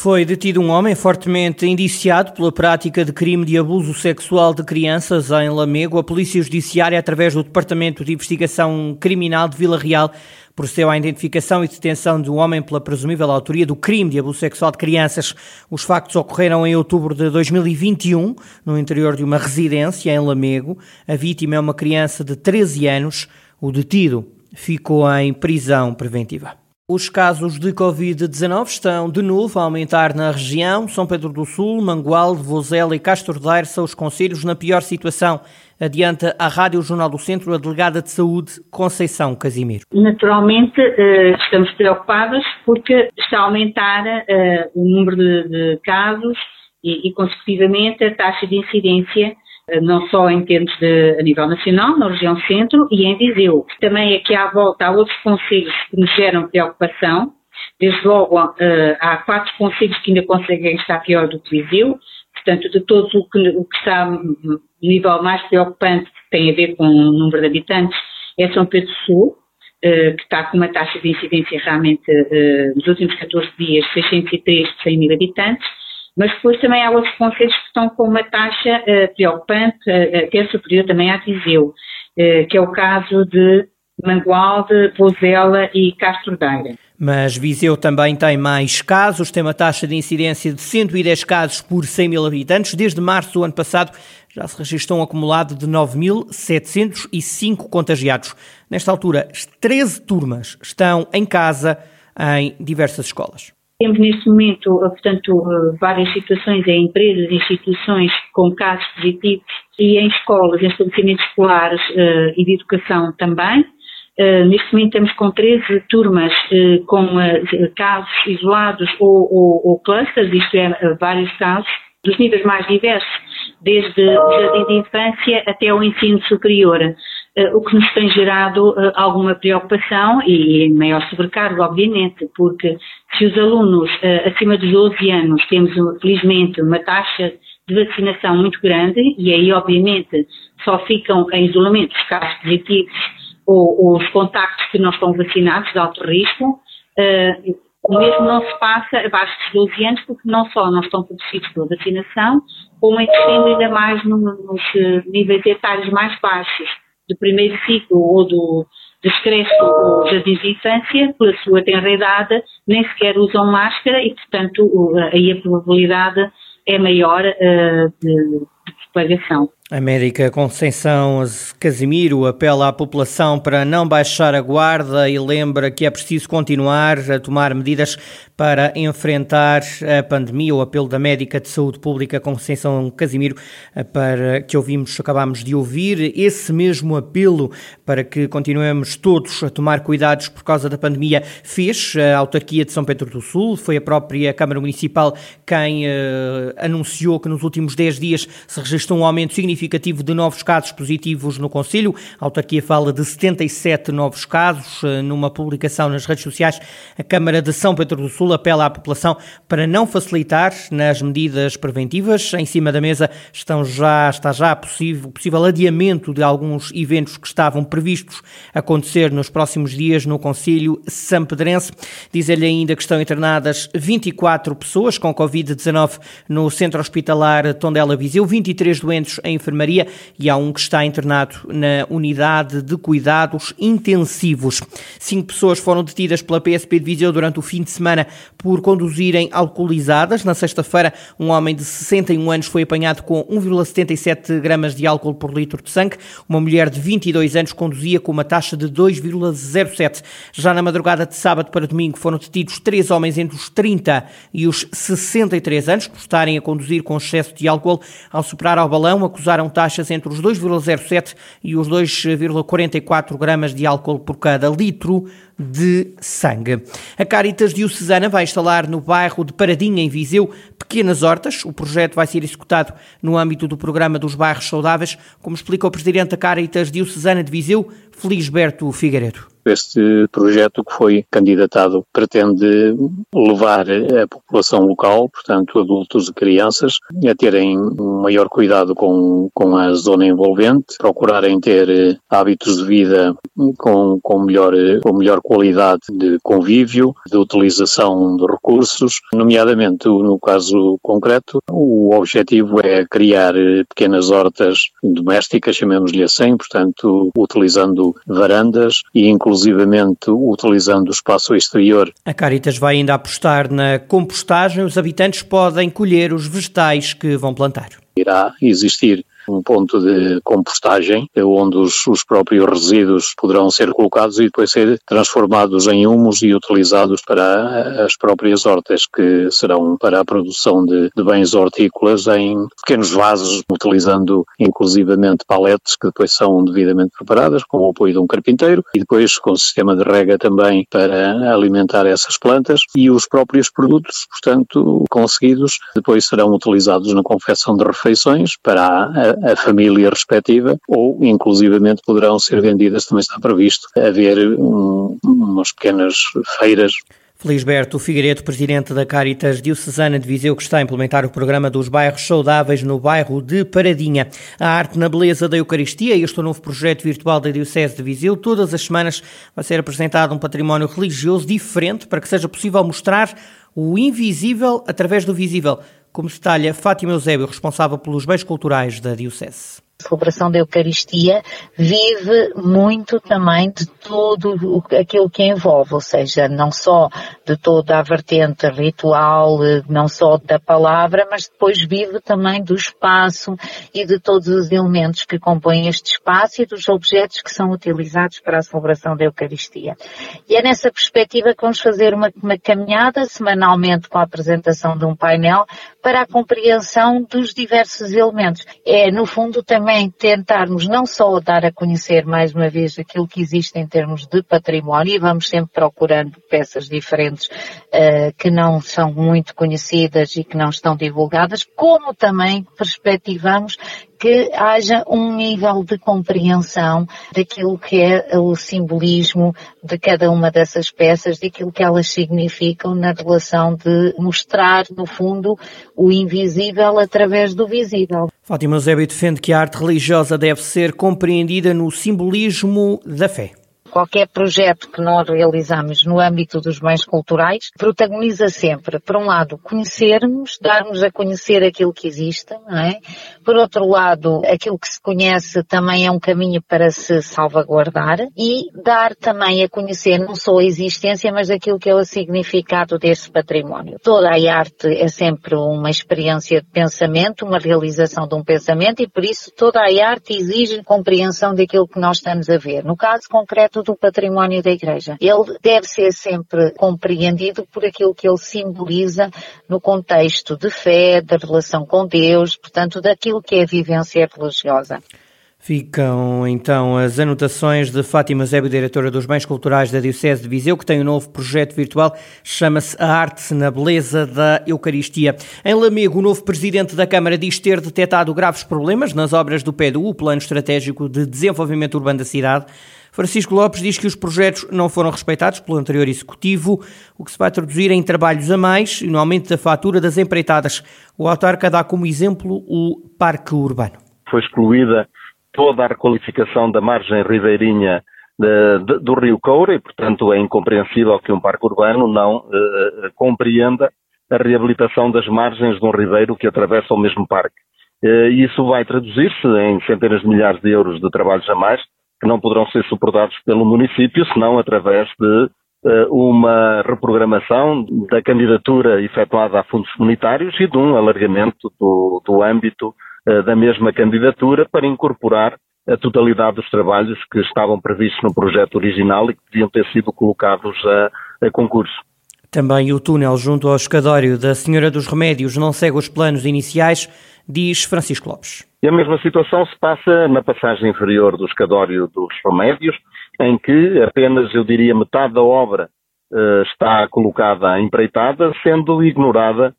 Foi detido um homem fortemente indiciado pela prática de crime de abuso sexual de crianças em Lamego. A Polícia Judiciária, através do Departamento de Investigação Criminal de Vila Real, procedeu à identificação e detenção de um homem pela presumível autoria do crime de abuso sexual de crianças. Os factos ocorreram em outubro de 2021, no interior de uma residência em Lamego. A vítima é uma criança de 13 anos. O detido ficou em prisão preventiva. Os casos de Covid-19 estão de novo a aumentar na região. São Pedro do Sul, Mangualde, Vozela e Castro Daire são os conselhos na pior situação. Adianta a Rádio Jornal do Centro a delegada de saúde Conceição Casimiro. Naturalmente eh, estamos preocupados porque está a aumentar eh, o número de casos e, consecutivamente, a taxa de incidência não só em termos de, a nível nacional, na região centro e em Viseu. Também aqui à volta há outros conselhos que nos geram preocupação. Desde logo, uh, há quatro conselhos que ainda conseguem estar pior do que Viseu. Portanto, de todos o que, o que está no nível mais preocupante, que tem a ver com o número de habitantes, é São Pedro Sul, uh, que está com uma taxa de incidência realmente, nos últimos 14 dias, 603 por 100 mil habitantes. Mas depois também há outros conselhos que estão com uma taxa uh, preocupante, uh, até superior também à Viseu, uh, que é o caso de Mangualde, Pozela e Castro Daire. Mas Viseu também tem mais casos, tem uma taxa de incidência de 110 casos por 100 mil habitantes. Desde março do ano passado já se registrou um acumulado de 9.705 contagiados. Nesta altura, as 13 turmas estão em casa em diversas escolas. Temos neste momento, eh, portanto, eh, várias situações em empresas, instituições com casos positivos e em escolas, em estabelecimentos escolares eh, e de educação também. Neste momento estamos com 13 turmas com casos isolados ou, ou, ou clusters, isto é, vários casos, dos níveis mais diversos, desde o jardim de infância até o ensino superior. Eh, o que nos tem gerado eh, alguma preocupação e maior sobrecargo, obviamente, porque se os alunos eh, acima dos 12 anos temos, felizmente, uma taxa de vacinação muito grande e aí, obviamente, só ficam em isolamento os casos positivos ou, ou os contactos que não estão vacinados de alto risco, o mesmo não se passa abaixo dos 12 anos, porque não só não estão protegidos pela vacinação, como existindo ainda mais nos níveis etários mais baixos do primeiro ciclo ou do descresce ou jardins de infância, pela sua tenra idade, nem sequer usam máscara e, portanto, aí a probabilidade é maior uh, de, de propagação. A médica Conceição Casimiro apela à população para não baixar a guarda e lembra que é preciso continuar a tomar medidas para enfrentar a pandemia. O apelo da médica de saúde pública Conceição Casimiro para que ouvimos, acabamos de ouvir, esse mesmo apelo para que continuemos todos a tomar cuidados por causa da pandemia fez a autarquia de São Pedro do Sul, foi a própria Câmara Municipal quem uh, anunciou que nos últimos 10 dias se registrou um aumento significativo significativo de novos casos positivos no Conselho. A autarquia fala de 77 novos casos. Eh, numa publicação nas redes sociais, a Câmara de São Pedro do Sul apela à população para não facilitar nas medidas preventivas. Em cima da mesa estão já, está já possível, possível adiamento de alguns eventos que estavam previstos acontecer nos próximos dias no Conselho Sampedrense. Diz-lhe ainda que estão internadas 24 pessoas com Covid-19 no Centro Hospitalar Tondela Viseu, 23 doentes em enfermaria e há um que está internado na unidade de cuidados intensivos. Cinco pessoas foram detidas pela PSP de Viseu durante o fim de semana por conduzirem alcoolizadas. Na sexta-feira, um homem de 61 anos foi apanhado com 1,77 gramas de álcool por litro de sangue. Uma mulher de 22 anos conduzia com uma taxa de 2,07. Já na madrugada de sábado para domingo foram detidos três homens entre os 30 e os 63 anos por estarem a conduzir com excesso de álcool ao superar ao balão, acusaram usaram taxas entre os 2,07 e os 2,44 gramas de álcool por cada litro de sangue. A Caritas Diocesana vai instalar no bairro de Paradinha, em Viseu, pequenas hortas. O projeto vai ser executado no âmbito do programa dos bairros saudáveis, como explica o presidente da Caritas Diocesana de Viseu, Felisberto Figueiredo. Este projeto que foi candidatado pretende levar a população local, portanto adultos e crianças, a terem maior cuidado com, com a zona envolvente, procurarem ter eh, hábitos de vida com, com, melhor, com melhor qualidade de convívio, de utilização de recursos, nomeadamente no caso concreto, o objetivo é criar eh, pequenas hortas domésticas, chamemos-lhe assim, portanto utilizando varandas e inclusive exclusivamente utilizando o espaço exterior. A Caritas vai ainda apostar na compostagem. Os habitantes podem colher os vegetais que vão plantar. Irá existir um ponto de compostagem, onde os, os, próprios resíduos poderão ser colocados e depois ser transformados em humus e utilizados para as próprias hortas, que serão para a produção de, de bens hortícolas em pequenos vasos, utilizando inclusivamente paletes que depois são devidamente preparadas, com o apoio de um carpinteiro, e depois com o sistema de rega também para alimentar essas plantas, e os próprios produtos, portanto, conseguidos, depois serão utilizados na confecção de refeições para a, a família respectiva ou inclusivamente poderão ser vendidas, também está previsto haver um, umas pequenas feiras Felisberto Figueiredo, presidente da Caritas Diocesana de Viseu, que está a implementar o programa dos bairros saudáveis no bairro de Paradinha. A arte na beleza da Eucaristia, este novo projeto virtual da Diocese de Viseu. Todas as semanas vai ser apresentado um património religioso diferente para que seja possível mostrar o invisível através do visível como detalha Fátima Eusébio, responsável pelos bens culturais da Diocese. A celebração da Eucaristia vive muito também de tudo aquilo que envolve, ou seja, não só de toda a vertente ritual, não só da palavra, mas depois vive também do espaço e de todos os elementos que compõem este espaço e dos objetos que são utilizados para a celebração da Eucaristia. E é nessa perspectiva que vamos fazer uma, uma caminhada semanalmente com a apresentação de um painel para a compreensão dos diversos elementos. É, no fundo, também tentarmos não só dar a conhecer mais uma vez aquilo que existe em termos de património, e vamos sempre procurando peças diferentes uh, que não são muito conhecidas e que não estão divulgadas, como também perspectivamos que haja um nível de compreensão daquilo que é o simbolismo de cada uma dessas peças, daquilo que elas significam na relação de mostrar, no fundo, o invisível através do visível. Fátima Eusébio defende que a arte religiosa deve ser compreendida no simbolismo da fé. Qualquer projeto que nós realizamos no âmbito dos bens culturais protagoniza sempre, por um lado, conhecermos, darmos a conhecer aquilo que existe, não é? Por outro lado, aquilo que se conhece também é um caminho para se salvaguardar e dar também a conhecer não só a existência, mas aquilo que é o significado desse património. Toda a arte é sempre uma experiência de pensamento, uma realização de um pensamento e por isso toda a arte exige compreensão daquilo que nós estamos a ver. No caso concreto do património da Igreja. Ele deve ser sempre compreendido por aquilo que ele simboliza no contexto de fé, da relação com Deus, portanto, daquilo que é a vivência religiosa. Ficam então as anotações de Fátima Zébio, diretora dos Bens Culturais da Diocese de Viseu, que tem um novo projeto virtual, chama-se A Arte na Beleza da Eucaristia. Em Lamego, o novo presidente da Câmara diz ter detectado graves problemas nas obras do PEDU, o Plano Estratégico de Desenvolvimento Urbano da Cidade. Francisco Lopes diz que os projetos não foram respeitados pelo anterior executivo, o que se vai traduzir em trabalhos a mais e no aumento da fatura das empreitadas. O autarca dá como exemplo o Parque Urbano. Foi excluída toda a requalificação da margem ribeirinha de, de, do Rio Coura e, portanto, é incompreensível que um parque urbano não uh, compreenda a reabilitação das margens de um ribeiro que atravessa o mesmo parque. Uh, isso vai traduzir-se em centenas de milhares de euros de trabalhos a mais que não poderão ser suportados pelo município, senão através de uma reprogramação da candidatura efetuada a fundos comunitários e de um alargamento do, do âmbito da mesma candidatura para incorporar a totalidade dos trabalhos que estavam previstos no projeto original e que deviam ter sido colocados a, a concurso. Também o túnel junto ao escadório da Senhora dos Remédios não segue os planos iniciais, diz Francisco Lopes. E a mesma situação se passa na passagem inferior do escadório dos Remédios, em que apenas, eu diria, metade da obra uh, está colocada empreitada, sendo ignorada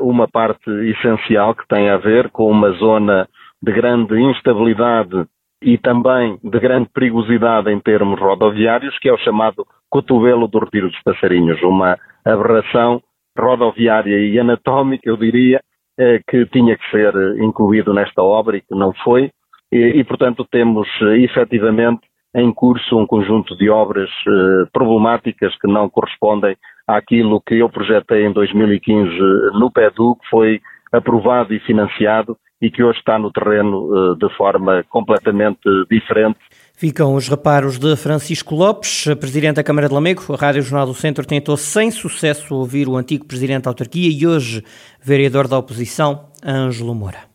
uma parte essencial que tem a ver com uma zona de grande instabilidade e também de grande perigosidade em termos rodoviários, que é o chamado cotovelo do Retiro dos Passarinhos, uma aberração rodoviária e anatómica, eu diria, eh, que tinha que ser incluído nesta obra e que não foi, e, e portanto temos eh, efetivamente em curso um conjunto de obras eh, problemáticas que não correspondem àquilo que eu projetei em 2015 no PEDU, que foi aprovado e financiado e que hoje está no terreno de forma completamente diferente. Ficam os reparos de Francisco Lopes, presidente da Câmara de Lamego. A Rádio Jornal do Centro tentou sem sucesso ouvir o antigo presidente da autarquia e hoje vereador da oposição, Ângelo Moura.